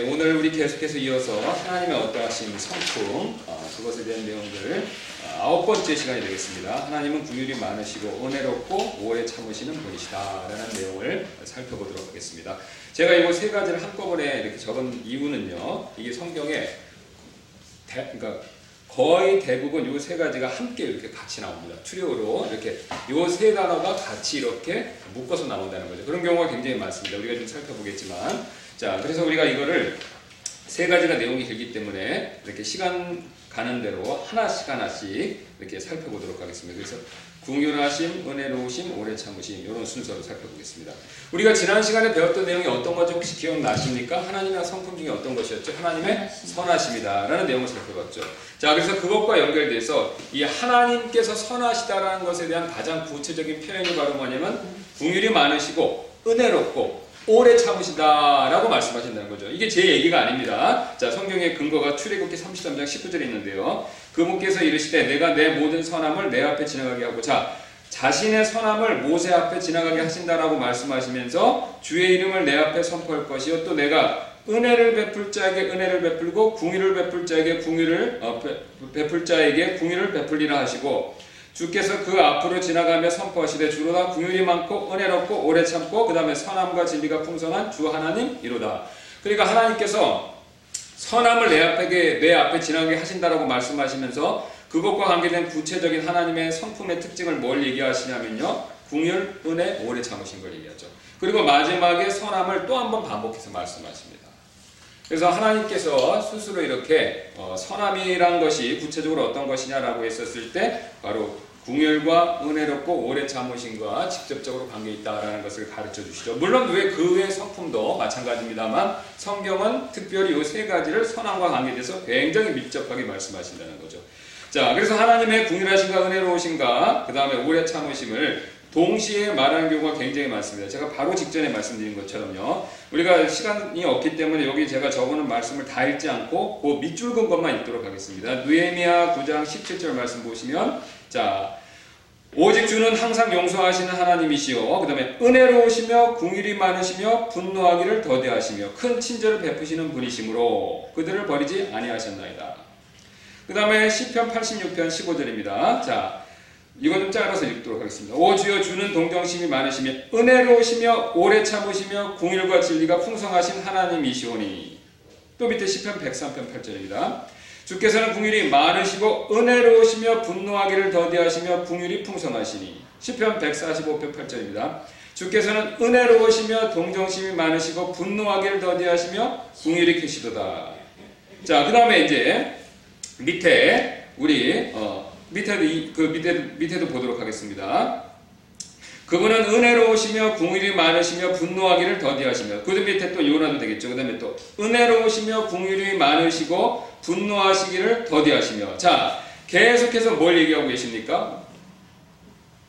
오늘 우리 계속해서 이어서 하나님의 어떠하신 성품 어, 그것에 대한 내용들 어, 아홉 번째 시간이 되겠습니다. 하나님은 긍휼이 많으시고 은혜롭고 오래 참으시는 분이시다라는 내용을 살펴보도록 하겠습니다. 제가 이거 세 가지를 한꺼번에 이렇게 적은 이유는요. 이게 성경에 대, 그러니까 거의 대부분 이 세 가지가 함께 이렇게 같이 나옵니다. 트리오로 이렇게 이 세 단어가 같이 이렇게 묶어서 나온다는 거죠. 그런 경우가 굉장히 많습니다. 우리가 좀 살펴보겠지만 자, 그래서 우리가 이거를 세 가지가 내용이 길기 때문에 이렇게 시간 가는 대로 하나씩 하나씩 이렇게 살펴보도록 하겠습니다. 그래서 궁휼하심, 은혜로우심, 오래 참으심 이런 순서로 살펴보겠습니다. 우리가 지난 시간에 배웠던 내용이 어떤 건지 혹시 기억나십니까? 하나님의 성품 중에 어떤 것이었죠? 하나님의 선하심이다라는 내용을 살펴봤죠. 자, 그래서 그것과 연결돼서 이 하나님께서 선하시다라는 것에 대한 가장 구체적인 표현이 바로 뭐냐면 궁휼이 많으시고 은혜롭고 오래 참으시다라고 말씀하신다는 거죠. 이게 제 얘기가 아닙니다. 자, 성경의 근거가 출애굽기 33장 19절에 있는데요. 그분께서 이르시되 내가 내 모든 선함을 내 앞에 지나가게 하고 자 자신의 선함을 모세 앞에 지나가게 하신다라고 말씀하시면서 주의 이름을 내 앞에 선포할 것이요 또 내가 은혜를 베풀 자에게 은혜를 베풀고 궁유를 베풀 자에게 궁유를 어, 베풀 자에게 궁유를 베풀리라 하시고 주께서 그 앞으로 지나가며 선포하시되 주로다 궁율이 많고 은혜롭고 오래 참고 그 다음에 선함과 진리가 풍성한 주 하나님 이로다. 그러니까 하나님께서 선함을 내 앞에 내 앞에 지나게 하신다라고 말씀하시면서 그것과 관계된 구체적인 하나님의 성품의 특징을 뭘 얘기하시냐면요. 궁율, 은혜, 오래 참으신 걸 얘기하죠. 그리고 마지막에 선함을 또 한 번 반복해서 말씀하십니다. 그래서 하나님께서 스스로 이렇게 어, 선함이란 것이 구체적으로 어떤 것이냐라고 했었을 때 바로 궁율과 은혜롭고 오래 참으신과 직접적으로 관계 있다라는 것을 가르쳐 주시죠. 물론 왜그 외의 성품도 마찬가지입니다만 성경은 특별히 이 세 가지를 선함과 관계돼서 굉장히 밀접하게 말씀하신다는 거죠. 자, 그래서 하나님의 궁율하신과 은혜로우신가 그 다음에 오래 참으심을 동시에 말하는 경우가 굉장히 많습니다. 제가 바로 직전에 말씀드린 것처럼요. 우리가 시간이 없기 때문에 여기 제가 적어놓은 말씀을 다 읽지 않고 그 밑줄 근 것만 읽도록 하겠습니다. 느헤미야 9장 17절 말씀 보시면 자 오직 주는 항상 용서하시는 하나님이시요. 그 다음에 은혜로우시며 궁일이 많으시며 분노하기를 더디하시며 큰 친절을 베푸시는 분이시므로 그들을 버리지 아니하셨나이다. 그 다음에 시편 86편 15절입니다. 자, 이건 좀 짧아서 읽도록 하겠습니다. 오 주여 주는 동정심이 많으시며 은혜로우시며 오래 참으시며 궁일과 진리가 풍성하신 하나님이시오니 또 밑에 시편 103편 8절입니다. 주께서는 궁율이 많으시고 은혜로우시며 분노하기를 더디하시며 궁율이 풍성하시니 시편 145편 8절입니다. 주께서는 은혜로우시며 동정심이 많으시고 분노하기를 더디하시며 궁율이 크시도다. 자, 그 다음에 이제 밑에 우리 어, 밑에도 이, 그 밑에 밑에도 보도록 하겠습니다. 그분은 은혜로우시며 궁일이 많으시며 분노하기를 더디하시며 그 밑에 또 요나도 되겠죠. 그 다음에 또 은혜로우시며 궁일이 많으시고 분노하시기를 더디하시며 자 계속해서 뭘 얘기하고 계십니까?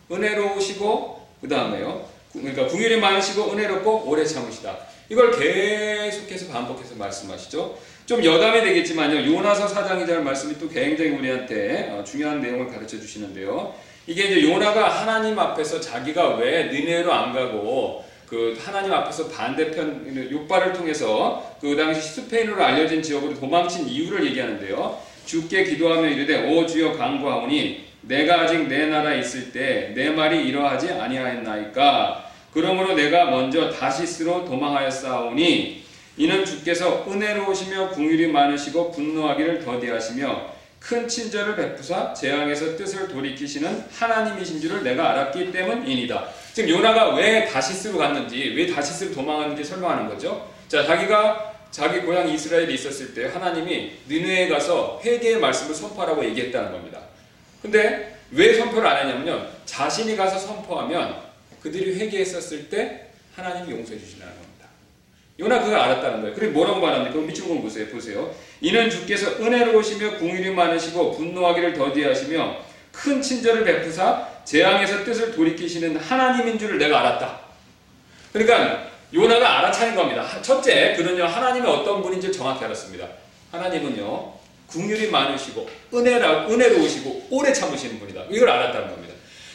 은혜로우시고 그 다음에요. 그러니까 궁일이 많으시고 은혜롭고 오래 참으시다. 이걸 계속해서 반복해서 말씀하시죠. 좀 여담이 되겠지만요. 요나서 4장 2절 말씀이 또 굉장히 우리한테 어, 중요한 내용을 가르쳐 주시는데요. 이게 이제 요나가 하나님 앞에서 자기가 왜 니네로 안 가고 그 하나님 앞에서 반대편 육발을 통해서 그 당시 스페인으로 알려진 지역으로 도망친 이유를 얘기하는데요. 주께 기도하며 이르되 오 주여 강구하오니 내가 아직 내 나라에 있을 때 내 말이 이러하지 아니하였나이까 그러므로 내가 먼저 다시스로 도망하였사오니 이는 주께서 은혜로우시며 궁율이 많으시고 분노하기를 더디하시며 큰 친절을 베푸사 재앙에서 뜻을 돌이키시는 하나님이신 줄을 내가 알았기 때문이니다. 지금 요나가 왜 다시스로 갔는지, 왜 다시스로 도망갔는지 설명하는 거죠. 자, 자기가 자기 고향 이스라엘에 있었을 때 하나님이 느느에 가서 회개의 말씀을 선포하라고 얘기했다는 겁니다. 근데 왜 선포를 안 했냐면요. 자신이 가서 선포하면 그들이 회개했었을 때 하나님이 용서해 주시라는 겁니다. 요나 그걸 알았다는 거예요. 그리고 뭐라고 말합니까? 밑줄 건 보세요. 보세요. 이는 주께서 은혜로우시며 궁일이 많으시고 분노하기를 더디하시며 큰 친절을 베푸사 재앙에서 뜻을 돌이키시는 하나님인 줄을 내가 알았다. 그러니까 요나가 알아차린 겁니다. 첫째, 그는요 하나님이 어떤 분인지 정확히 알았습니다. 하나님은요 궁율이 많으시고 은혜라 은혜로우시고 오래 참으시는 분이다. 이걸 알았다는 겁니다.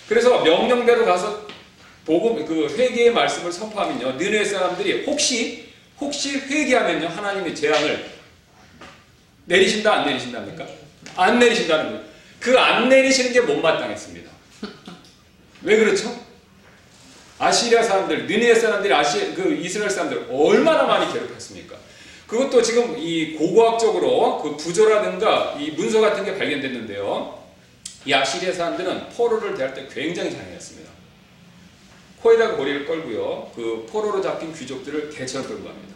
그래서 명령대로 가서 복음 그 회개의 말씀을 선포하면요 느네 사람들이 혹시 혹시 회개하면요 하나님의 재앙을 내리신다 안 내리신답니까? 안 내리신다는 거예요. 그 안 내리시는 게 못마땅했습니다. 왜 그렇죠? 아시리아 사람들, 느니에 사람들이 아시 그 이스라엘 사람들 얼마나 많이 괴롭혔습니까? 그것도 지금 이 고고학적으로 그 부조라든가 이 문서 같은 게 발견됐는데요. 이 아시리아 사람들은 포로를 대할 때 굉장히 잔인했습니다. 코에다가 고리를 걸고요. 그 포로로 잡힌 귀족들을 개처럼 끌고 갑니다.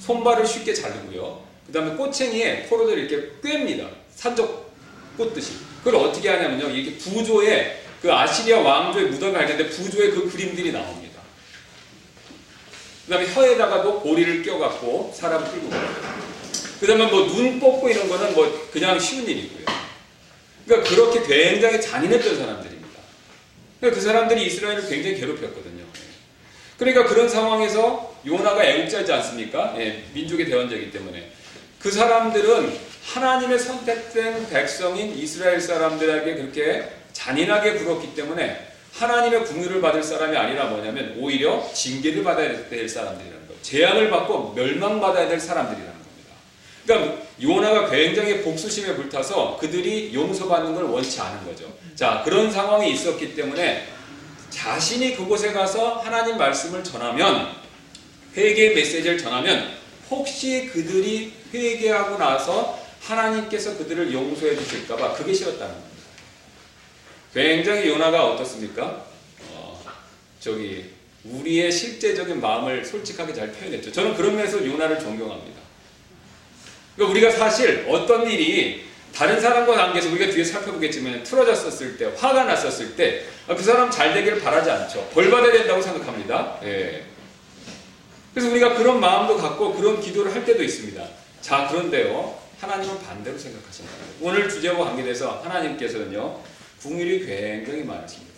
손발을 쉽게 자르고요. 그 다음에 꼬챙이에 포로들을 이렇게 꿰입니다. 산적 꽂듯이. 그걸 어떻게 하냐면요. 이렇게 부조에 그 아시리아 왕조의 무덤이 발견돼 부조에 그 그림들이 나옵니다. 그 다음에 혀에다가도 고리를 껴갖고 사람 끌고 가요. 그 다음에 뭐 눈 뽑고 이런 거는 뭐 그냥 쉬운 일이고요. 그러니까 그렇게 굉장히 잔인했던 사람들입니다. 그러니까 그 사람들이 이스라엘을 굉장히 괴롭혔거든요. 그러니까 그런 상황에서 요나가 애국자지 않습니까? 예, 민족의 대원자이기 때문에. 그 사람들은 하나님의 선택된 백성인 이스라엘 사람들에게 그렇게 잔인하게 굴었기 때문에 하나님의 궁유를 받을 사람이 아니라 뭐냐면 오히려 징계를 받아야 될 사람들이라는 거예요. 재앙을 받고 멸망받아야 될 사람들이라는 겁니다. 그러니까 요나가 굉장히 복수심에 불타서 그들이 용서받는 걸 원치 않은 거죠. 자, 그런 상황이 있었기 때문에 자신이 그곳에 가서 하나님 말씀을 전하면 회개의 메시지를 전하면 혹시 그들이 회개하고 나서 하나님께서 그들을 용서해 주실까봐 그게 싫었다는 겁니다. 굉장히 요나가 어떻습니까? 어, 저기 우리의 실제적인 마음을 솔직하게 잘 표현했죠. 저는 그런 면에서 요나를 존경합니다. 그러니까 우리가 사실 어떤 일이 다른 사람과 관계에서 우리가 뒤에 살펴보겠지만 틀어졌었을 때, 화가 났었을 때, 그 사람 잘 되기를 바라지 않죠. 벌 받아야 된다고 생각합니다. 예. 그래서 우리가 그런 마음도 갖고 그런 기도를 할 때도 있습니다. 자, 그런데요. 하나님은 반대로 생각하신다. 오늘 주제와 관계돼서 하나님께서는요. 궁일이 굉장히 많으십니다.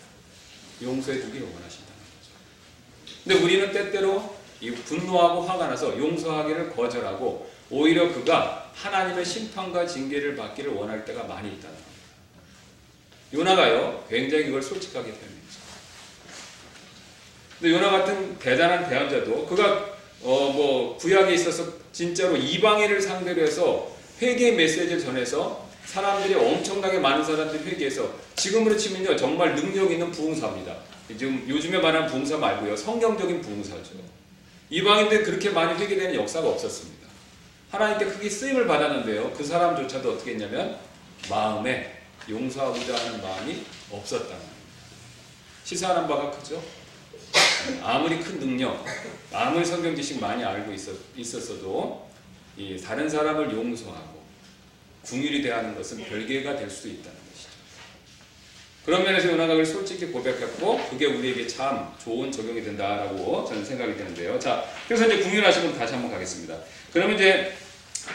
용서해 주기를 원하신다는 거죠. 근데 우리는 때때로 이 분노하고 화가 나서 용서하기를 거절하고 오히려 그가 하나님의 심판과 징계를 받기를 원할 때가 많이 있다는 겁니다. 요나가요, 굉장히 그걸 솔직하게 표현했죠. 근데 요나 같은 대단한 대언자도 그가 어 뭐 구약에 있어서 진짜로 이방인을 상대로 해서 회개의 메시지를 전해서 사람들이 엄청나게 많은 사람들이 회개해서 지금으로 치면요 정말 능력 있는 부흥사입니다. 지금 요즘에 말하는 부흥사 말고요 성경적인 부흥사죠. 이방인들 그렇게 많이 회개되는 역사가 없었습니다. 하나님께 크게 쓰임을 받았는데요 그 사람조차도 어떻게 했냐면 마음에 용서하고자 하는 마음이 없었다는 겁니다. 시사하는 바가 크죠. 아무리 큰 능력, 아무리 성경 지식 많이 알고 있었, 있었어도 이 다른 사람을 용서하고 궁율이 대하는 것은 별개가 될 수도 있다는 것이죠. 그런 면에서 그걸 솔직히 고백했고 그게 우리에게 참 좋은 적용이 된다라고 저는 생각이 되는데요. 자, 그래서 이제 궁율하시면 다시 한번 가겠습니다. 그러면 이제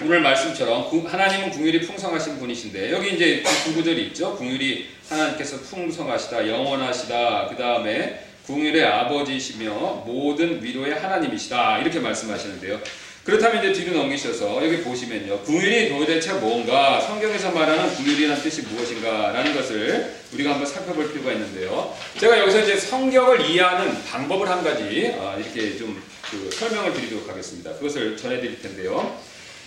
오늘 말씀처럼 하나님은 궁율이 풍성하신 분이신데 여기 이제 두 구절이 있죠. 궁율이 하나님께서 풍성하시다, 영원하시다. 그 다음에 궁율의 아버지시며 모든 위로의 하나님이시다. 이렇게 말씀하시는데요. 그렇다면 이제 뒤로 넘기셔서 여기 보시면요. 궁율이 도대체 뭔가 성경에서 말하는 궁율이라는 뜻이 무엇인가 라는 것을 우리가 한번 살펴볼 필요가 있는데요. 제가 여기서 이제 성경을 이해하는 방법을 한 가지 아, 이렇게 좀 그 설명을 드리도록 하겠습니다. 그것을 전해드릴 텐데요.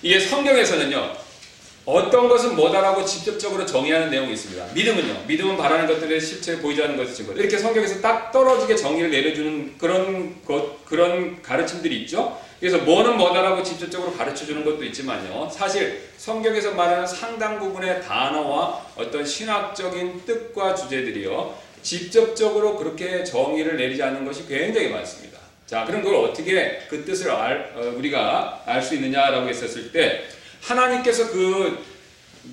이게 성경에서는요. 어떤 것은 뭐다라고 직접적으로 정의하는 내용이 있습니다. 믿음은요. 믿음은 바라는 것들을 실제 보이지 않는 것을 증거. 이렇게 성경에서 딱 떨어지게 정의를 내려주는 그런 것, 그런 가르침들이 있죠. 그래서 뭐는 뭐다라고 직접적으로 가르쳐 주는 것도 있지만요. 사실 성경에서 말하는 상당 부분의 단어와 어떤 신학적인 뜻과 주제들이요. 직접적으로 그렇게 정의를 내리지 않는 것이 굉장히 많습니다. 자, 그럼 그걸 어떻게 그 뜻을 알, 어, 우리가 알 수 있느냐라고 했었을 때 하나님께서 그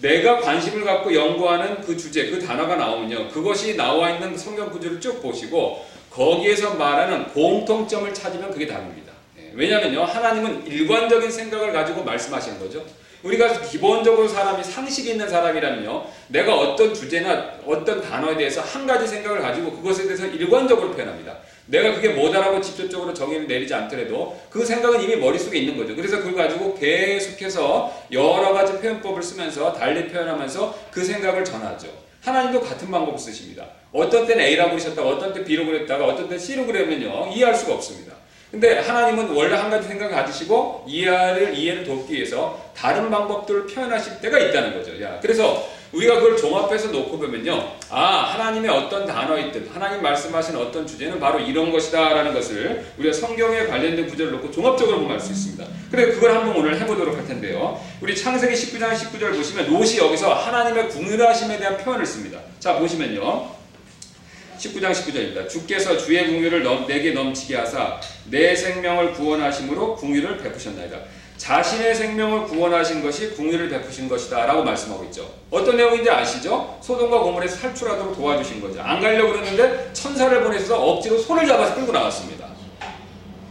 내가 관심을 갖고 연구하는 그 주제, 그 단어가 나오면요. 그것이 나와 있는 성경 구조를 쭉 보시고 거기에서 말하는 공통점을 찾으면 그게 답입니다. 예, 왜냐면요. 하나님은 일관적인 생각을 가지고 말씀하시는 거죠. 우리가 기본적으로 사람이 상식이 있는 사람이라면요. 내가 어떤 주제나 어떤 단어에 대해서 한 가지 생각을 가지고 그것에 대해서 일관적으로 표현합니다. 내가 그게 뭐다라고 직접적으로 정의를 내리지 않더라도 그 생각은 이미 머릿속에 있는 거죠. 그래서 그걸 가지고 계속해서 여러 가지 표현법을 쓰면서 달리 표현하면서 그 생각을 전하죠. 하나님도 같은 방법을 쓰십니다. 어떤 때는 A라고 그러셨다가 어떤 때 B로 그랬다가 어떤 때 C로 그러면요. 이해할 수가 없습니다. 근데 하나님은 원래 한 가지 생각을 가지시고 이해를 이해를 돕기 위해서 다른 방법들을 표현하실 때가 있다는 거죠. 야, 그래서 우리가 그걸 종합해서 놓고 보면요. 아, 하나님의 어떤 단어이든 하나님 말씀하신 어떤 주제는 바로 이런 것이다 라는 것을 우리가 성경에 관련된 구절을 놓고 종합적으로 보면 알 수 있습니다. 그래 그걸 한번 오늘 해보도록 할 텐데요. 우리 창세기 19장 19절 보시면 롯이 여기서 하나님의 궁휼하심에 대한 표현을 씁니다. 자, 보시면요. 19장 19절입니다. 주께서 주의 궁휼을 내게 넘치게 하사 내 생명을 구원하심으로 궁휼을 베푸셨나이다. 자신의 생명을 구원하신 것이 궁유를 베푸신 것이다 라고 말씀하고 있죠. 어떤 내용인지 아시죠? 소돔과 고물에서 탈출하도록 도와주신 거죠. 안 가려고 그랬는데 천사를 보내서 억지로 손을 잡아서 끌고 나왔습니다.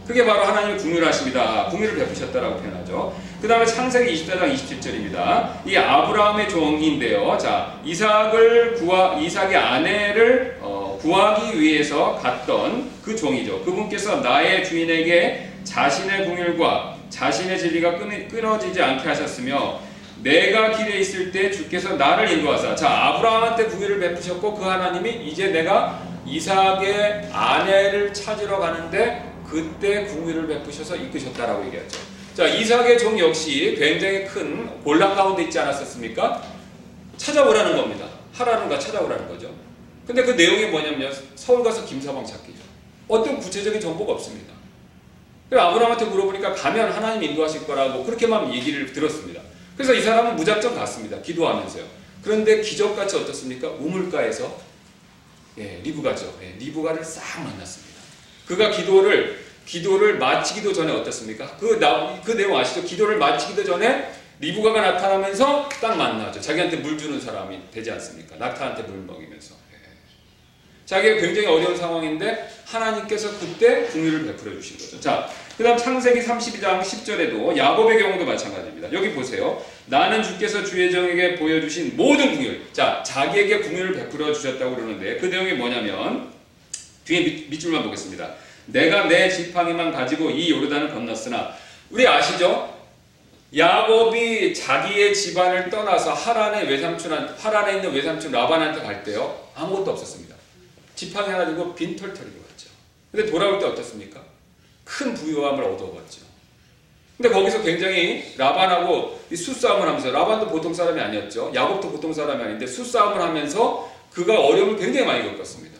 그게 바로 하나님의 궁유하십니다. 궁유를 베푸셨다라고 표현하죠. 그 다음에 창세기 24장 27절입니다. 이 아브라함의 종인데요. 자, 이삭을 구하, 이삭의 아내를 어, 구하기 위해서 갔던 그 종이죠. 그분께서 나의 주인에게 자신의 궁율과 자신의 진리가 끊어지지 않게 하셨으며 내가 길에 있을 때 주께서 나를 인도하사 자 아브라함한테 구의를 베푸셨고 그 하나님이 이제 내가 이삭의 아내를 찾으러 가는데 그때 궁의를 베푸셔서 이끄셨다라고 얘기하죠. 자 이삭의 종 역시 굉장히 큰 곤란 가운데 있지 않았었습니까? 찾아오라는 겁니다. 하라는가 찾아오라는 거죠. 근데 그 내용이 뭐냐면 서울 가서 김사방 찾기죠. 어떤 구체적인 정보가 없습니다. 아브라함한테 물어보니까 가면 하나님 인도하실 거라고 그렇게만 얘기를 들었습니다. 그래서 이 사람은 무작정 갔습니다. 기도하면서요. 그런데 기적같이 어떻습니까? 우물가에서 예, 리브가죠. 예, 리브가를 싹 만났습니다. 그가 기도를 기도를 마치기도 전에 어떻습니까? 그, 나, 그 내용 아시죠? 기도를 마치기도 전에 리브가가 나타나면서 딱 만나죠. 자기한테 물 주는 사람이 되지 않습니까? 낙타한테 물 먹이면서. 자기가 굉장히 어려운 상황인데 하나님께서 그때 궁유를 베풀어 주신 거죠. 자, 그 다음 창세기 32장 10절에도 야곱의 경우도 마찬가지입니다. 여기 보세요. 나는 주께서 주의 정에게 보여주신 모든 궁율. 자, 자기에게 궁율을 베풀어 주셨다고 그러는데 그 내용이 뭐냐면 뒤에 밑, 밑줄만 보겠습니다. 내가 내 지팡이만 가지고 이 요르단을 건넜으나 우리 아시죠? 야곱이 자기의 집안을 떠나서 하란의 외삼촌 하란에 있는 외삼촌 라반한테 갈 때요 아무것도 없었습니다. 들고 빈털털이로 갔죠. 근데 돌아올 때 어떻습니까? 큰 부유함을 얻어봤죠. 근데 거기서 굉장히 라반하고 수싸움을 하면서 라반도 보통 사람이 아니었죠. 야곱도 보통 사람이 아닌데 수싸움을 하면서 그가 어려움을 굉장히 많이 겪었습니다.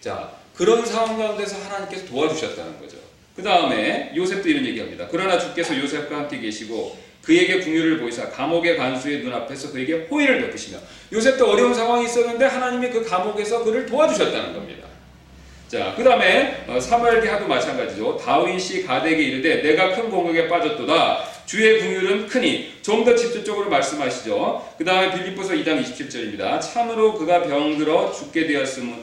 자, 그런 상황 가운데서 하나님께서 도와주셨다는 거죠. 그 다음에 요셉도 이런 얘기합니다. 그러나 주께서 요셉과 함께 계시고 그에게 궁유를 보이사 감옥의 간수의 눈앞에서 그에게 호의를 베푸시며 요셉도 어려운 상황이 있었는데 하나님이 그 감옥에서 그를 도와주셨다는 겁니다. 자, 그 다음에 어, 사무엘기하도 마찬가지죠. 다윗이 가데게 이르되 내가 큰 공격에 빠졌도다. 주의 궁율은 크니 좀 더 집중적으로 말씀하시죠. 그 다음에 빌립보서 2장 27절입니다. 참으로 그가 병들어 죽게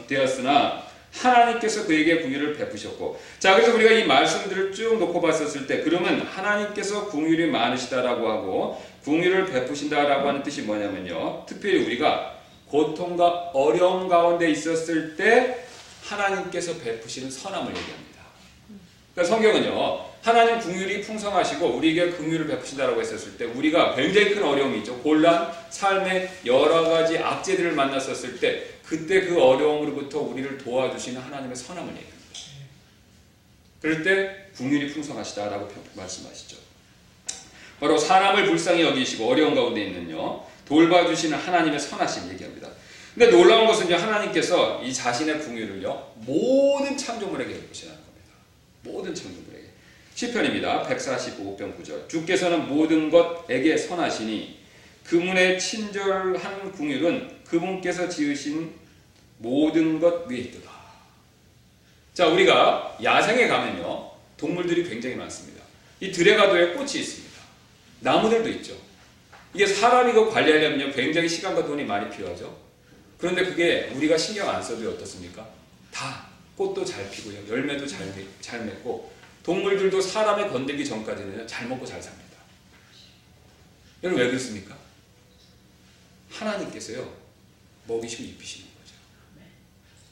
되었으나 하나님께서 그에게 궁유를 베푸셨고 자 그래서 우리가 이 말씀들을 쭉 놓고 봤었을 때 그러면 하나님께서 궁율이 많으시다라고 하고 궁율을 베푸신다라고 하는 뜻이 뭐냐면요 특별히 우리가 고통과 어려움 가운데 있었을 때 하나님께서 베푸시는 선함을 얘기합니다 그러니까 성경은요 하나님 궁율이 풍성하시고 우리에게 긍휼을 베푸신다라고 했었을 때 우리가 굉장히 큰 어려움이 있죠. 곤란, 삶의 여러 가지 악재들을 만났었을 때 그때 그 어려움으로부터 우리를 도와주시는 하나님의 선함을 얘기합니다. 그럴 때 궁율이 풍성하시다라고 말씀하시죠. 바로 사람을 불쌍히 여기시고 어려운 가운데 있는요 돌봐주시는 하나님의 선하심 얘기합니다. 근데 놀라운 것은 이제 하나님께서 이 자신의 궁율을요 모든 창조물에게 베푸시는 겁니다. 모든 창조물. 시편입니다. 145편 9절. 주께서는 모든 것에게 선하시니 그분의 친절한 궁율은 그분께서 지으신 모든 것 위에 있도다. 자, 우리가 야생에 가면요. 동물들이 굉장히 많습니다. 이 들에가도에 꽃이 있습니다. 나무들도 있죠. 이게 사람이 그 관리하려면 굉장히 시간과 돈이 많이 필요하죠. 그런데 그게 우리가 신경 안 써도 어떻습니까? 다 꽃도 잘 피고요. 열매도 잘, 잘 맺고 동물들도 사람에 건들기 전까지는 잘 먹고 잘 삽니다. 여러분 왜 그렇습니까? 하나님께서요 먹이시고 입히시는 거죠.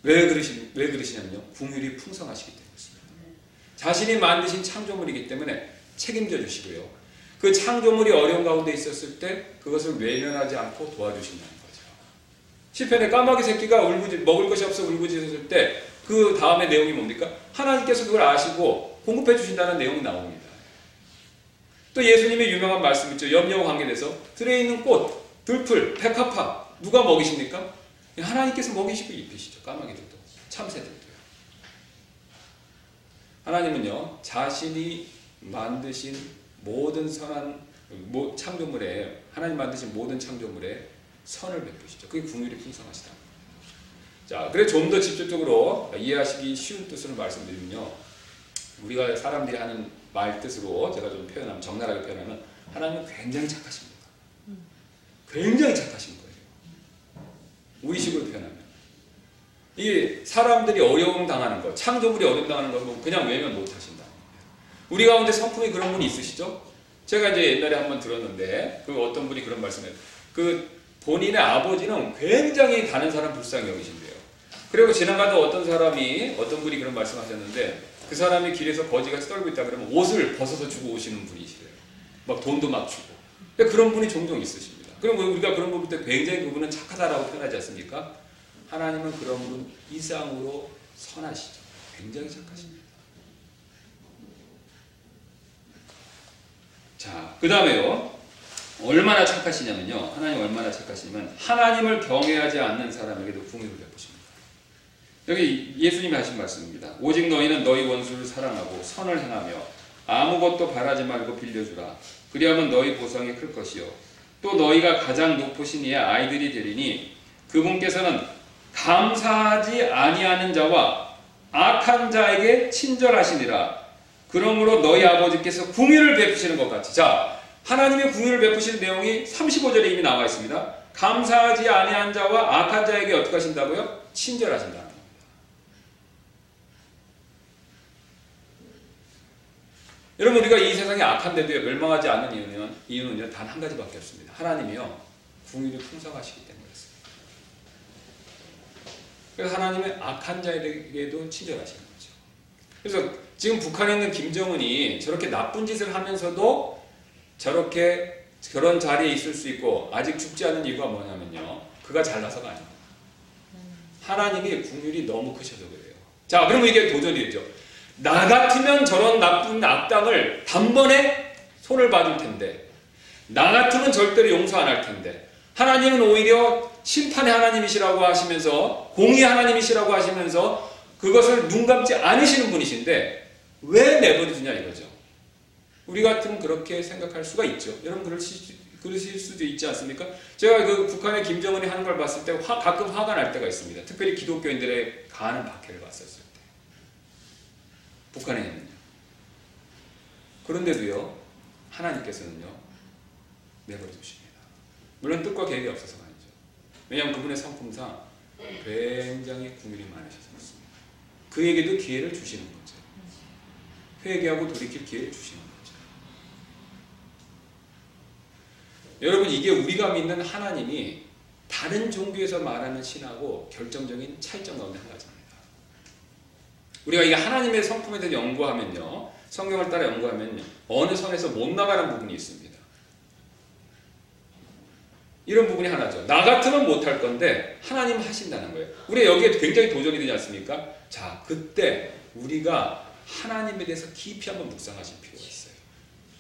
왜 그러시 왜 그러시냐면요 궁율이 풍성하시기 때문입니다. 자신이 만드신 창조물이기 때문에 책임져 주시고요. 그 창조물이 어려운 가운데 있었을 때 그것을 외면하지 않고 도와주신다는 거죠. 시편에 까마귀 새끼가 울부짖 먹을 것이 없어 울부짖었을 때 그 다음에 내용이 뭡니까? 하나님께서 그걸 아시고 공급해 주신다는 내용이 나옵니다. 또 예수님의 유명한 말씀 있죠. 염려와 관계돼서 들에 있는 꽃, 들풀, 백합화 누가 먹이십니까? 하나님께서 먹이시고 입히시죠. 까마귀들도 참새들도요. 하나님은요 자신이 만드신 모든 선한 창조물에 하나님 만드신 모든 창조물에 선을 베푸시죠. 그게 궁율이 풍성하시다. 자, 그래 좀 더 직접적으로 이해하시기 쉬운 뜻으로 말씀드리면요. 우리가 사람들이 하는 말 뜻으로 제가 좀 표현하면 적나라하게 표현하면 하나님은 굉장히 착하십니다. 굉장히 착하신 거예요. 우리 식으로 표현하면 이게 사람들이 어려움 당하는 것, 창조물이 어려움 당하는 거 그냥 외면 못 하신다. 우리 가운데 성품이 그런 분이 있으시죠? 제가 이제 옛날에 한번 들었는데 그 어떤 분이 그런 말씀을 그 본인의 아버지는 굉장히 다른 사람 불쌍히 여기신대요. 그리고 지나가다 어떤 사람이 어떤 분이 그런 말씀하셨는데 그 사람이 길에서 거지같이 떨고 있다 그러면 옷을 벗어서 주고 오시는 분이시래요. 막 돈도 막 주고. 그런 분이 종종 있으십니다. 그럼 우리가 그런 분 볼 때 굉장히 그분은 착하다라고 표현하지 않습니까? 하나님은 그런 분 이상으로 선하시죠. 굉장히 착하십니다. 자, 그 다음에요. 얼마나 착하시냐면요. 하나님 얼마나 착하시냐면 하나님을 경외하지 않는 사람에게도 궁유를 베푸십니다. 여기 예수님이 하신 말씀입니다. 오직 너희는 너희 원수를 사랑하고 선을 행하며 아무것도 바라지 말고 빌려주라. 그리하면 너희 보상이 클 것이요. 또 너희가 가장 높으신 이의 아이들이 되리니 그분께서는 감사하지 아니하는 자와 악한 자에게 친절하시니라. 그러므로 너희 아버지께서 궁유를 베푸시는 것 같이. 자, 하나님의 궁유를 베푸시는 내용이 35절에 이미 나와 있습니다. 감사하지 아니한 자와 악한 자에게 어떻게 하신다고요? 친절하신다. 여러분 우리가 이 세상에 악한데도 멸망하지 않는 이유는 이유는요 단 한 가지밖에 없습니다. 하나님이요 궁유이 풍성하시기 때문이었습니다. 그래서 하나님의 악한 자에게도 친절하시는 거죠. 그래서 지금 북한에 있는 김정은이 저렇게 나쁜 짓을 하면서도 저렇게 그런 자리에 있을 수 있고 아직 죽지 않은 이유가 뭐냐면요 그가 잘나서가 아닙니다. 하나님이 국률이 너무 크셔서 그래요. 자 그러면 이게 도전이 되죠. 나 같으면 저런 나쁜 악당을 단번에 손을 받을 텐데, 나 같으면 절대로 용서 안 할 텐데, 하나님은 오히려 심판의 하나님이시라고 하시면서, 공의 하나님이시라고 하시면서, 그것을 눈 감지 않으시는 분이신데, 왜 내버려두냐 이거죠. 우리 같으면 그렇게 생각할 수가 있죠. 여러분 그러실, 그러실 수도 있지 않습니까? 제가 그 북한의 김정은이 하는 걸 봤을 때 화, 가끔 화가 날 때가 있습니다. 특별히 기독교인들의 가는 박해를 봤었어요. 북한에 있는요. 그런데도요, 하나님께서는요, 내버려 두십니다. 물론 뜻과 계획이 없어서가 아니죠. 왜냐하면 그분의 성품상 굉장히 국민이 많으셔서 그렇습니다. 그에게도 기회를 주시는 거죠. 회개하고 돌이킬 기회를 주시는 거죠. 여러분, 이게 우리가 믿는 하나님이 다른 종교에서 말하는 신하고 결정적인 차이점 가운데 한 가지입니다. 우리가 이 하나님의 성품에 대해 연구하면요. 성경을 따라 연구하면 어느 선에서 못 나가는 부분이 있습니다. 이런 부분이 하나죠. 나 같으면 못할 건데 하나님 하신다는 거예요. 우리 여기에 굉장히 도전이 되지 않습니까? 자, 그때 우리가 하나님에 대해서 깊이 한번 묵상하실 필요가 있어요.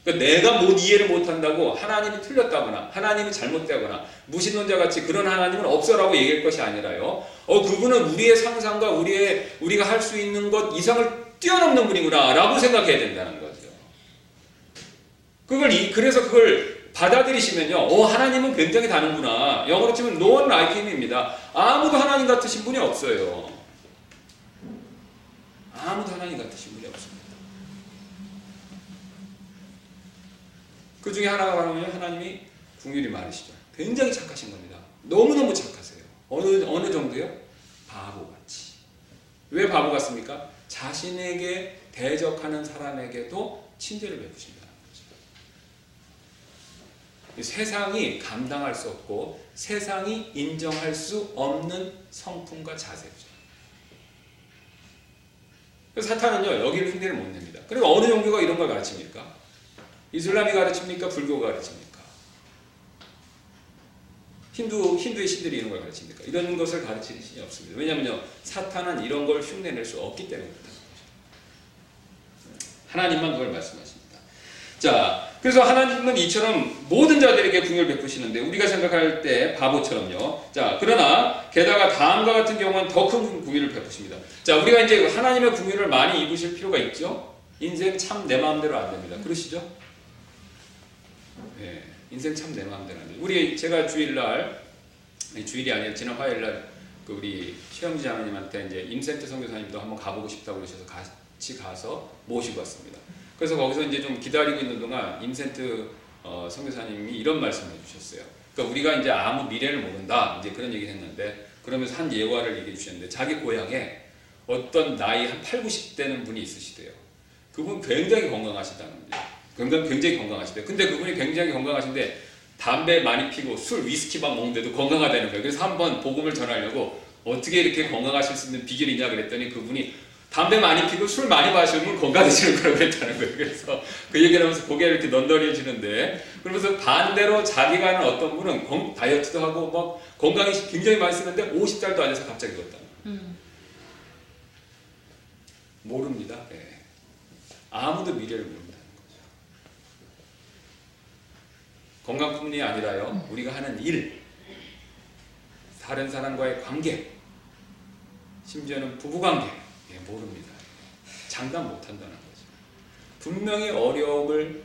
그러니까 내가 못 이해를 못한다고 하나님이 틀렸다거나 하나님이 잘못되거나 무신론자 같이 그런 하나님은 없어라고 얘기할 것이 아니라요. 어 그분은 우리의 상상과 우리의 우리가 할 수 있는 것 이상을 뛰어넘는 분이구나라고 생각해야 된다는 거죠. 그걸 이, 그래서 그걸 받아들이시면요. 어 하나님은 굉장히 다른구나. 영어로 치면 no one like him입니다. 아무도 하나님 같으신 분이 없어요. 아무도 하나님 같으신 분이 없습니다. 그 중에 하나가 바로 하나님이 궁율이 많으시죠. 굉장히 착하신 겁니다. 너무너무 착하세요. 어느, 어느 정도요? 바보같이. 왜 바보 같습니까? 자신에게 대적하는 사람에게도 친절을 베푸신다는 거죠. 세상이 감당할 수 없고 세상이 인정할 수 없는 성품과 자세죠. 사탄은요, 여기를 흉내를 못 냅니다. 그리고 어느 종교가 이런 걸 가르칩니까? 이슬람이 가르칩니까? 불교가 가르칩니까? 힌두, 힌두의 신들이 이런 걸 가르칩니까? 이런 것을 가르치는 신이 없습니다. 왜냐하면요, 사탄은 이런 걸 흉내낼 수 없기 때문입니다. 하나님만 그걸 말씀하십니다. 자, 그래서 하나님은 이처럼 모든 자들에게 궁유를 베푸시는데 우리가 생각할 때 바보처럼요. 자, 그러나 게다가 다음과 같은 경우는 더 큰 궁유를 베푸십니다. 자, 우리가 이제 하나님의 궁유를 많이 입으실 필요가 있죠. 인생 참 내 마음대로 안 됩니다. 그러시죠? 예, 인생 참 내 마음대로 안 돼요. 우리 제가 주일날 주일이 아니라 지난 화요일날 그 우리 최영지 장로님한테 이제 임센트 선교사님도 한번 가보고 싶다고 그러셔서 같이 가서 모시고 왔습니다. 그래서 거기서 이제 좀 기다리고 있는 동안 임센트 어, 선교사님이 이런 말씀을 해주셨어요. 그러니까 우리가 이제 아무 미래를 모른다 이제 그런 얘기를 했는데 그러면서 한 예화를 얘기해 주셨는데 자기 고향에 어떤 나이 한 8, 90대는 분이 있으시대요. 그분 굉장히 건강하시다는 거예요. 굉장히, 굉장히 건강하시대요. 근데 그분이 굉장히 건강하신데 담배 많이 피고 술, 위스키만 먹는데도 건강하다는 거예요. 그래서 한번 복음을 전하려고 어떻게 이렇게 건강하실 수 있는 비결이 있냐 그랬더니 그분이 담배 많이 피고 술 많이 마시면 건강해지는 거라고 했다는 거예요. 그래서 그 얘기를 하면서 고개를 이렇게 넌더리해지는데 그러면서 반대로 자기가 하는 어떤 분은 건, 다이어트도 하고 막 건강이 굉장히 많이 쓰는데 50살도 안 돼서 갑자기 걷다. 음. 모릅니다. 네. 아무도 미래를 모른다는 거죠. 건강뿐이 아니라요. 우리가 하는 일, 다른 사람과의 관계, 심지어는 부부관계, 예, 모릅니다. 장담 못한다는 거죠. 분명히 어려움을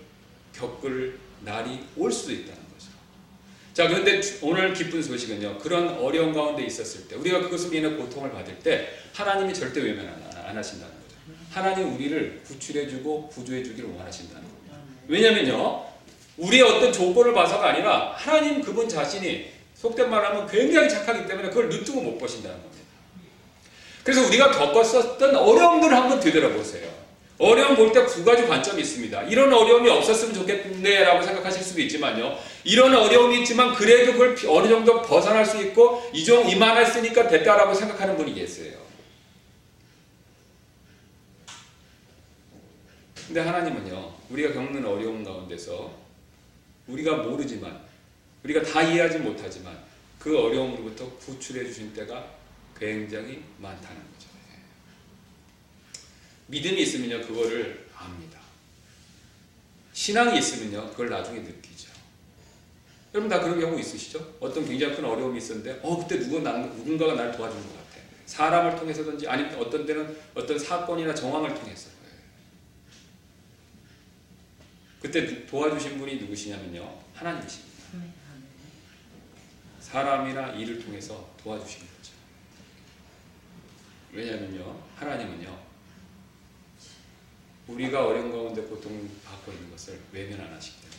겪을 날이 올 수도 있다는 거죠. 자, 그런데 오늘 기쁜 소식은요. 그런 어려운 가운데 있었을 때, 우리가 그것으로 인해 고통을 받을 때, 하나님이 절대 외면 안 하신다는 거죠. 하나님 우리를 구출해주고 구조해주기를 원하신다는 겁니다. 왜냐면요. 우리의 어떤 조건을 봐서가 아니라 하나님 그분 자신이 속된 말하면 굉장히 착하기 때문에 그걸 눈뜨고 못 보신다는 겁니다. 그래서 우리가 겪었었던 어려움들을 한번 되돌아보세요. 어려움 볼 때 두 가지 관점이 있습니다. 이런 어려움이 없었으면 좋겠네 라고 생각하실 수도 있지만요. 이런 어려움이 있지만 그래도 그걸 어느 정도 벗어날 수 있고 이종 이만했으니까 됐다라고 생각하는 분이 계세요. 근데 하나님은요, 우리가 겪는 어려움 가운데서 우리가 모르지만, 우리가 다 이해하지 못하지만 그 어려움으로부터 구출해 주신 때가 굉장히 많다는 거죠. 예. 믿음이 있으면요, 그거를 압니다. 신앙이 있으면요, 그걸 나중에 느끼죠. 여러분 다 그런 경우 있으시죠? 어떤 굉장히 큰 어려움이 있었는데, 어, 그때 누구, 누군가가 나를 도와주는 것 같아. 사람을 통해서든지, 아니면 어떤 때는 어떤 사건이나 정황을 통해서. 그때 도와주신 분이 누구시냐면요. 하나님이십니다. 사람이나 일을 통해서 도와주신 거죠. 왜냐면요. 하나님은요. 우리가 어려운 가운데 고통 받고 있는 것을 외면 안 하시기 때문에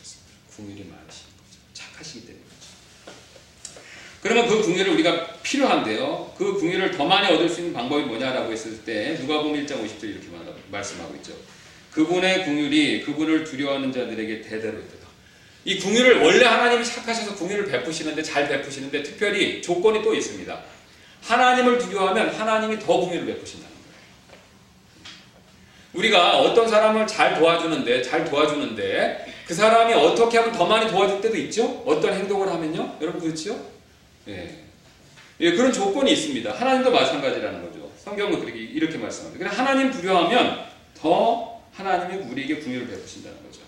궁율이 많으신 거죠. 착하시기 때문에 그러면 그 궁율을 우리가 필요한데요. 그 궁율을 더 많이 얻을 수 있는 방법이 뭐냐라고 했을 때 누가복음 1장 50절 이렇게 말씀하고 있죠. 그분의 궁율이 그분을 두려워하는 자들에게 대대로 있다. 이 궁율을 원래 하나님이 착하셔서 궁율을 베푸시는데 잘 베푸시는데 특별히 조건이 또 있습니다. 하나님을 두려워하면 하나님이 더 궁율을 베푸신다는 거예요. 우리가 어떤 사람을 잘 도와주는데 잘 도와주는데 그 사람이 어떻게 하면 더 많이 도와줄 때도 있죠. 어떤 행동을 하면요, 여러분 그렇죠? 예. 예, 그런 조건이 있습니다. 하나님도 마찬가지라는 거죠. 성경은 그렇게 이렇게 말씀합니다. 그래 하나님 두려워하면 더 하나님이 우리에게 궁유를 베푸신다는 거죠.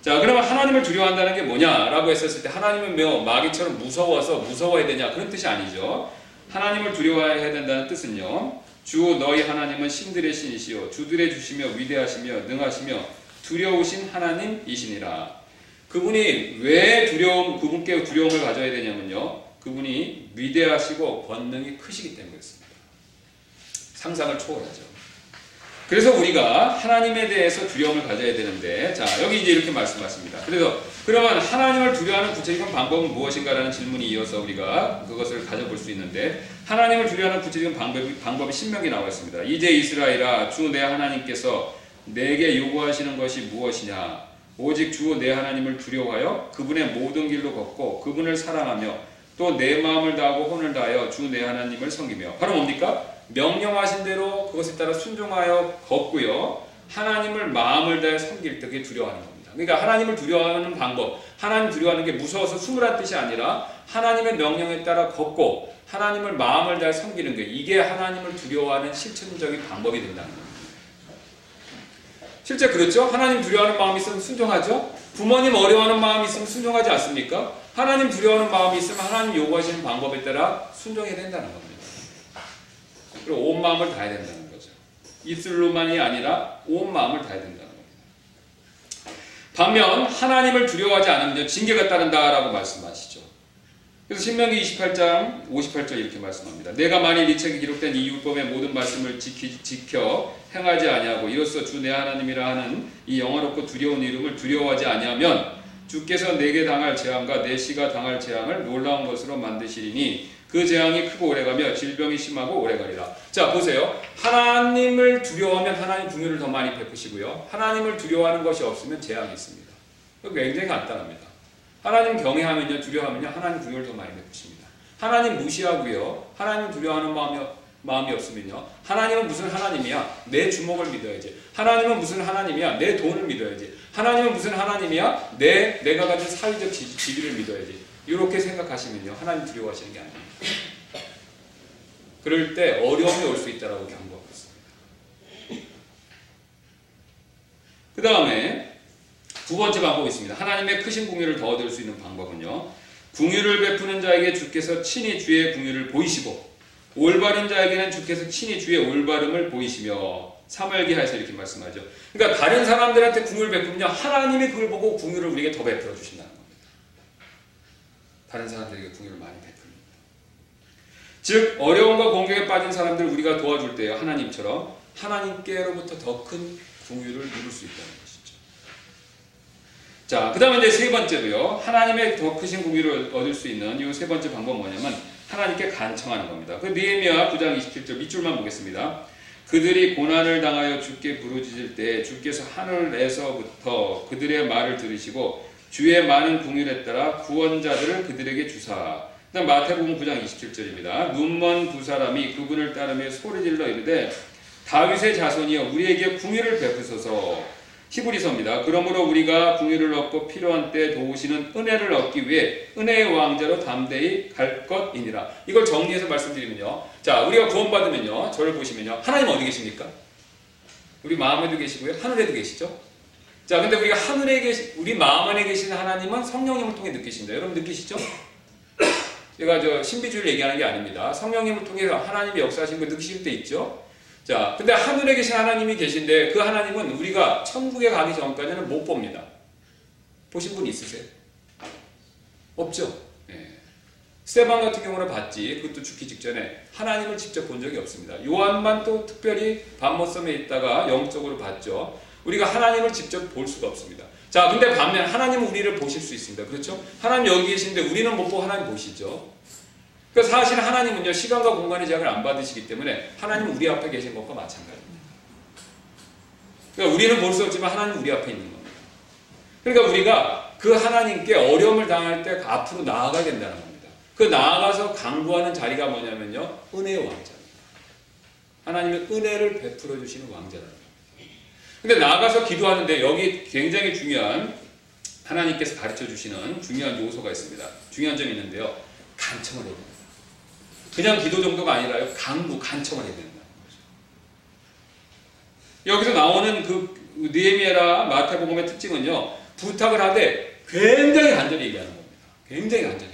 자, 그러면 하나님을 두려워한다는 게 뭐냐라고 했었을 때 하나님은 뭐 마귀처럼 무서워서 무서워야 되냐 그런 뜻이 아니죠. 하나님을 두려워해야 된다는 뜻은요. 주 너희 하나님은 신들의 신이시요 주들의 주시며 위대하시며 능하시며 두려우신 하나님이시니라. 그분이 왜 두려움 그분께 두려움을 가져야 되냐면요. 그분이 위대하시고 권능이 크시기 때문이었습니다. 상상을 초월하죠. 그래서 우리가 하나님에 대해서 두려움을 가져야 되는데, 자, 여기 이제 이렇게 말씀하십니다. 그래서, 그러면 하나님을 두려워하는 구체적인 방법은 무엇인가라는 질문이 이어서 우리가 그것을 가져볼 수 있는데, 하나님을 두려워하는 구체적인 방법이, 방법이 신명히 나와 있습니다. 이제 이스라엘아, 주 내 하나님께서 내게 요구하시는 것이 무엇이냐? 오직 주 내 하나님을 두려워하여 그분의 모든 길로 걷고 그분을 사랑하며 또 내 마음을 다하고 혼을 다하여 주 내 하나님을 섬기며. 바로 뭡니까? 명령하신 대로 그것에 따라 순종하여 걷고요. 하나님을 마음을 다해 섬길 때 두려워하는 겁니다. 그러니까 하나님을 두려워하는 방법, 하나님 두려워하는 게 무서워서 숨으란 뜻이 아니라 하나님의 명령에 따라 걷고 하나님을 마음을 다해 섬기는 게 이게 하나님을 두려워하는 실천적인 방법이 된다는 겁니다. 실제 그렇죠? 하나님 두려워하는 마음이 있으면 순종하죠? 부모님 어려워하는 마음이 있으면 순종하지 않습니까? 하나님 두려워하는 마음이 있으면 하나님 요구하시는 방법에 따라 순종해야 된다는 겁니다. 그리고 온 마음을 다해야 된다는 거죠. 입술로만이 아니라 온 마음을 다해야 된다는 겁니다. 반면 하나님을 두려워하지 않으면 징계가 따른다라고 말씀하시죠. 그래서 신명기 28장 58절 이렇게 말씀합니다. 내가 만일 이 책에 기록된 이 율법의 모든 말씀을 지키, 지켜 행하지 아니하고 이로써 주 내 하나님이라 하는 이 영화롭고 두려운 이름을 두려워하지 아니하면 주께서 내게 당할 재앙과 내 씨가 당할 재앙을 놀라운 것으로 만드시리니 그 재앙이 크고 오래가며 질병이 심하고 오래가리라. 자 보세요. 하나님을 두려워하면 하나님 궁유를 더 많이 베푸시고요. 하나님을 두려워하는 것이 없으면 재앙이 있습니다. 굉장히 간단합니다. 하나님 경외하면요, 두려워하면요, 하나님 궁유를 더 많이 베푸십니다. 하나님 무시하고요, 하나님 두려워하는 마음이, 마음이 없으면요, 하나님은 무슨 하나님이야? 내 주먹을 믿어야지. 하나님은 무슨 하나님이야? 내 돈을 믿어야지. 하나님은 무슨 하나님이야? 내, 내가 가진 사회적 지, 지위를 믿어야지. 이렇게 생각하시면요, 하나님 두려워하시는 게 아닙니다. 그럴 때 어려움이 올 수 있다라고 경고하고 있습니다. 그 다음에 두 번째 방법이 있습니다. 하나님의 크신 궁유를 더 얻을 수 있는 방법은요. 궁유를 베푸는 자에게 주께서 친히 주의 궁유를 보이시고 올바른 자에게는 주께서 친히 주의 올바름을 보이시며 사물기하에서 이렇게 말씀하죠. 그러니까 다른 사람들한테 궁유를 베푸면 하나님이 그걸 보고 궁유를 우리에게 더 베풀어 주신다는 겁니 다. 다른 사람들에게 궁유를 많이 베풉니다. 즉 어려움과 공격에 빠진 사람들 우리가 도와줄 때요 하나님처럼 하나님께로부터 더 큰 궁유를 누릴 수 있다는 것이죠. 자, 그 다음에 이제 세 번째로요. 하나님의 더 크신 궁유를 얻을 수 있는 이 세 번째 방법 뭐냐면 하나님께 간청하는 겁니다. 그 니에미야 9장 27절 밑줄만 보겠습니다. 그들이 고난을 당하여 주께 부르짖을 때 주께서 하늘에서부터 그들의 말을 들으시고 주의 많은 궁율에 따라 구원자들을 그들에게 주사. 그다음 마태복음 9장 27절입니다. 눈먼 두 사람이 그분을 따르며 소리질러 이르되 다윗의 자손이여 우리에게 궁유를 베푸소서. 히브리서입니다. 그러므로 우리가 궁유를 얻고 필요한 때 도우시는 은혜를 얻기 위해 은혜의 왕자로 담대히 갈 것이니라. 이걸 정리해서 말씀드리면요. 자, 우리가 구원받으면요. 저를 보시면요. 하나님 어디 계십니까? 우리 마음에도 계시고요. 하늘에도 계시죠? 자, 근데 우리가 하늘에 계시, 우리 마음 안에 계시는 하나님은 성령님을 통해 느끼신다. 여러분 느끼시죠? 제가 저 신비주의를 얘기하는 게 아닙니다. 성령님을 통해서 하나님이 역사하신 거 느끼실 때 있죠? 자, 근데 하늘에 계신 하나님이 계신데 그 하나님은 우리가 천국에 가기 전까지는 못 봅니다. 보신 분 있으세요? 없죠? 예. 스테반 같은 경우는 봤지. 그것도 죽기 직전에 하나님을 직접 본 적이 없습니다. 요한만 또 특별히 밤모섬에 있다가 영적으로 봤죠. 우리가 하나님을 직접 볼 수가 없습니다. 자, 근데 반면 하나님은 우리를 보실 수 있습니다. 그렇죠? 하나님 여기 계신데 우리는 못 보고 하나님 보시죠. 그러니까 사실 하나님은요 시간과 공간의 제약을 안 받으시기 때문에 하나님은 우리 앞에 계신 것과 마찬가지입니다. 그러니까 우리는 볼 수 없지만 하나님은 우리 앞에 있는 겁니다. 그러니까 우리가 그 하나님께 어려움을 당할 때 앞으로 나아가야 된다는 겁니다. 그 나아가서 강구하는 자리가 뭐냐면요 은혜의 왕자입니다. 하나님의 은혜를 베풀어 주시는 왕자라는 겁니다. 근데 나아가서 기도하는데 여기 굉장히 중요한 하나님께서 가르쳐 주시는 중요한 요소가 있습니다. 중요한 점이 있는데요. 간청을 해야 됩니다. 그냥 기도 정도가 아니라요. 강구, 간청을 해야 거죠. 여기서 나오는 그 느헤미야라 마태복음의 특징은요. 부탁을 하되 굉장히 간절히 얘기하는 겁니다. 굉장히 간절히.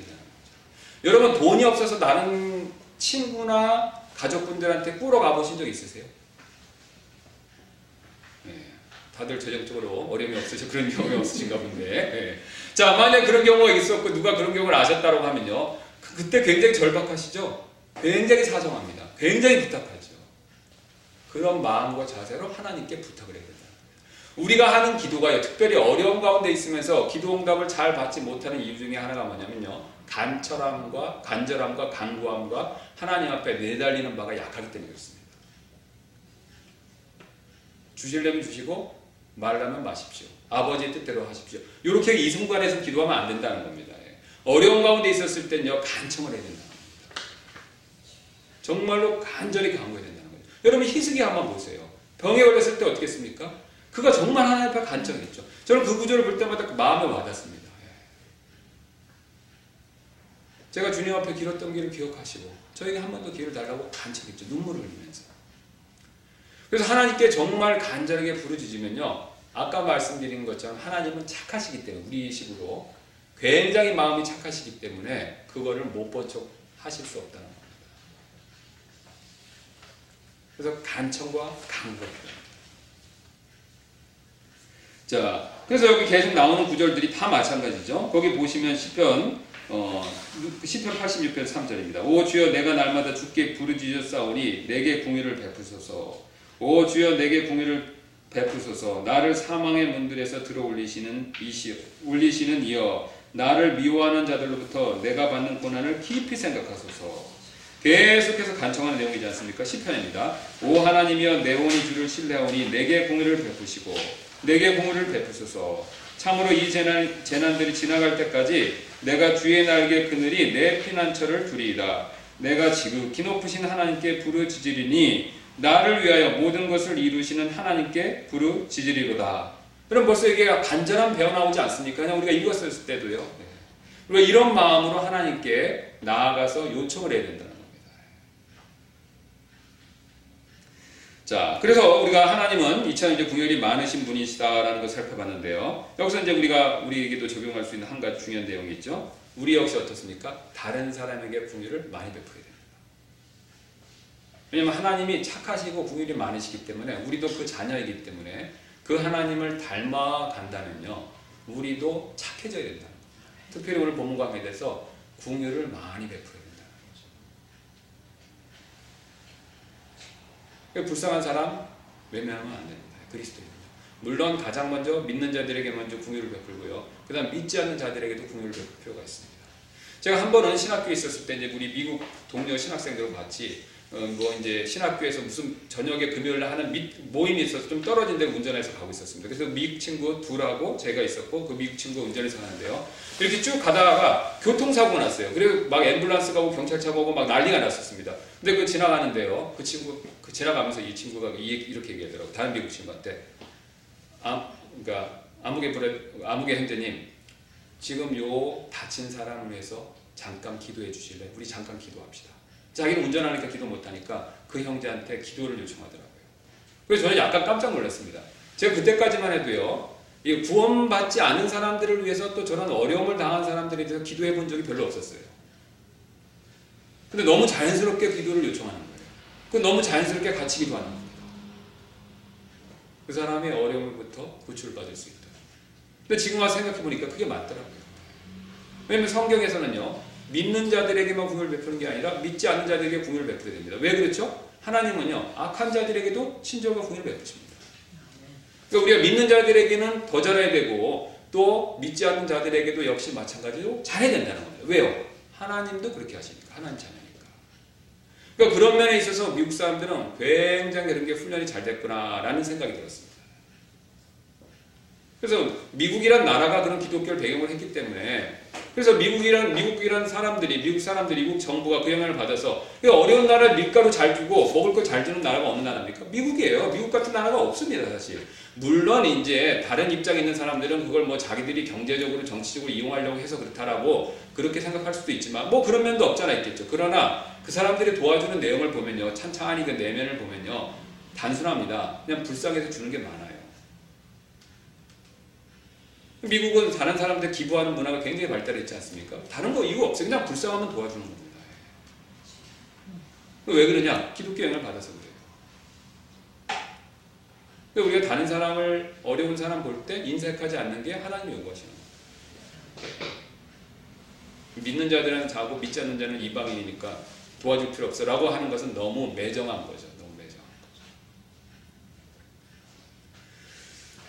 여러분 돈이 없어서 다른 친구나 가족분들한테 꾸러 가보신 적 있으세요? 네, 다들 재정적으로 어려움이 없으셔 그런 경험이 없으신가 본데. 네. 자, 만약 그런 경우가 있었고 누가 그런 경우를 아셨다고 하면요. 그때 굉장히 절박하시죠? 굉장히 사정합니다. 굉장히 부탁하죠. 그런 마음과 자세로 하나님께 부탁을 해야 된다. 우리가 하는 기도가요, 특별히 어려운 가운데 있으면서 기도 응답을 잘 받지 못하는 이유 중에 하나가 뭐냐면요. 간절함과, 간절함과 간구함과 하나님 앞에 내달리는 바가 약하기 때문에 그렇습니다. 주시려면 주시고, 말라면 마십시오. 아버지의 뜻대로 하십시오. 이렇게 이 순간에서 기도하면 안 된다는 겁니다. 어려운 가운데 있었을 땐요, 간청을 해야 된다는 겁니다. 정말로 간절히 간구해야 된다는 거예요. 여러분, 희숙이 한번 보세요. 병에 걸렸을 때 어떻게 했습니까? 그가 정말 하나님 앞에 간청했죠. 저는 그 구절을 볼 때마다 그 마음에 와닿습니다. 예. 제가 주님 앞에 길었던 길을 기억하시고, 저에게 한 번 더 기회를 달라고 간청했죠. 눈물을 흘리면서. 그래서 하나님께 정말 간절하게 부르짖으면요, 아까 말씀드린 것처럼 하나님은 착하시기 때문에 우리 식으로 굉장히 마음이 착하시기 때문에 그거를 못본척 하실 수 없다는 겁니다. 그래서 간청과 강도 자, 그래서 여기 계속 나오는 구절들이 다 마찬가지죠. 거기 보시면 시편 어, 시편 86편 3절입니다. 오 주여 내가 날마다 주께 부르짖어 싸우니 내게 궁유를 베푸소서. 오 주여 내게 궁유를 베푸소서. 나를 사망의 문들에서 들어 올리시는 이시 올리시는 이여 나를 미워하는 자들로부터 내가 받는 고난을 깊이 생각하소서. 계속해서 간청하는 내용이지 않습니까? 시편입니다. 오 하나님이여 내 온이 주를 신뢰하오니 내게 공의를 베푸시고 내게 공의를 베푸소서. 참으로 이 재난, 재난들이 지나갈 때까지 내가 주의 날개 그늘이 내 피난처를 두리이다. 내가 지극히 높으신 하나님께 부르짖으리니 나를 위하여 모든 것을 이루시는 하나님께 부르짖으리로다. 그럼 벌써 이게 간절한 배어 나오지 않습니까? 그냥 우리가 읽었을 때도요. 네. 우리가 이런 마음으로 하나님께 나아가서 요청을 해야 된다는 겁니다. 자, 그래서 우리가 하나님은 이처럼 이제 궁열이 많으신 분이시다라는 것을 살펴봤는데요. 여기서 이제 우리가 우리에게도 적용할 수 있는 한 가지 중요한 내용이 있죠. 우리 역시 어떻습니까? 다른 사람에게 궁유를 많이 베풀어야 됩니다. 왜냐하면 하나님이 착하시고 궁율이 많으시기 때문에 우리도 그 자녀이기 때문에 그 하나님을 닮아간다면요 우리도 착해져야 거예요. 특별히 오늘 본문 강의에 대해서 궁율을 많이 베풀어야 된다는 거죠. 그러니까 불쌍한 사람 외면하면 안 됩니다. 그리스도인요. 물론 가장 먼저 믿는 자들에게 먼저 궁율을 베풀고요. 그 다음 믿지 않는 자들에게도 궁율을 베풀 필요가 있습니다. 제가 한 번은 신학교에 있었을 때 이제 우리 미국 동료 신학생들을 어, 뭐 이제 신학교에서 무슨 저녁에 금요일 날 하는 미, 모임이 있어서 좀 떨어진 데 운전해서 가고 있었습니다. 그래서 미국 친구 둘하고 제가 있었고 그 미국 친구 운전해서 가는데요. 이렇게 쭉 가다가 교통사고가 났어요. 그리고 막 앰뷸런스 가고 경찰차가 오고 막 난리가 났었습니다. 근데 그 지나가는데요. 그 친구 그 지나가면서 이 친구가 이렇게 얘기하더라고. 다른 미국 친구한테 아, 그러니까 아무개 브레 아무개 현대님 지금 요 다친 사람을 위해서 잠깐 기도해 주실래? 우리 잠깐 기도합시다. 자기는 운전하니까 기도 못하니까 그 형제한테 기도를 요청하더라고요. 그래서 저는 약간 깜짝 놀랐습니다. 제가 그때까지만 해도요, 구원받지 않은 사람들을 위해서 또 저런 어려움을 당한 사람들에 대해서 기도해 본 적이 별로 없었어요. 근데 너무 자연스럽게 기도를 요청하는 거예요. 그 너무 자연스럽게 같이 기도하는 겁니다. 그 사람의 어려움부터 구출받을 수 있다. 근데 지금 와서 생각해 보니까 그게 맞더라고요. 왜냐면 성경에서는요, 믿는 자들에게만 궁을 베푸는 게 아니라 믿지 않는 자들에게 궁을 베풀어야 됩니다. 왜 그렇죠? 하나님은요 악한 자들에게도 친절과 궁을 베푸십니다. 그러니까 우리가 믿는 자들에게는 더 잘해야 되고 또 믿지 않는 자들에게도 역시 마찬가지로 잘해야 된다는 겁니다. 왜요? 하나님도 그렇게 하시니까 하나님 자녀니까. 그러니까 그런 면에 있어서 미국 사람들은 굉장히 그런 게 훈련이 잘 됐구나라는 생각이 들었습니다. 그래서 미국이란 나라가 그런 기독교를 배경으로 했기 때문에 그래서 미국이란 미국이란 사람들이 미국 사람들이 미국 정부가 그 영향을 받아서 어려운 나라 밀가루 잘 주고 먹을 거 잘 주는 나라가 어느 나라입니까? 미국이에요. 미국 같은 나라가 없습니다, 사실. 물론 이제 다른 입장에 있는 사람들은 그걸 뭐 자기들이 경제적으로 정치적으로 이용하려고 해서 그렇다라고 그렇게 생각할 수도 있지만 뭐 그런 면도 없잖아 있겠죠. 그러나 그 사람들이 도와주는 내용을 보면요, 찬찬히 그 내면을 보면요, 단순합니다. 그냥 불쌍해서 주는 게 많아요. 미국은 다른 사람들 기부하는 문화가 굉장히 발달했지 않습니까? 다른 거 이유 없어요. 그냥 불쌍하면 도와주는 겁니다. 왜 그러냐? 기독교 영향을 받아서 그래요. 그러니까 우리가 다른 사람을 어려운 사람 볼 때 인색하지 않는 게 하나님 요구하시는 거예요. 믿는 자들은 자고 믿지 않는 자는 이방인이니까 도와줄 필요 없어라고 하는 것은 너무 매정한 거죠.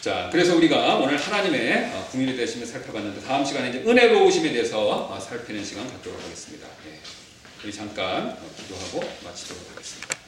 자, 그래서 우리가 오늘 하나님의 어, 궁일이 되심을 살펴봤는데 다음 시간에 이제 은혜로우심에 대해서 어, 살피는 시간 갖도록 하겠습니다. 네. 우리 잠깐 어, 기도하고 마치도록 하겠습니다.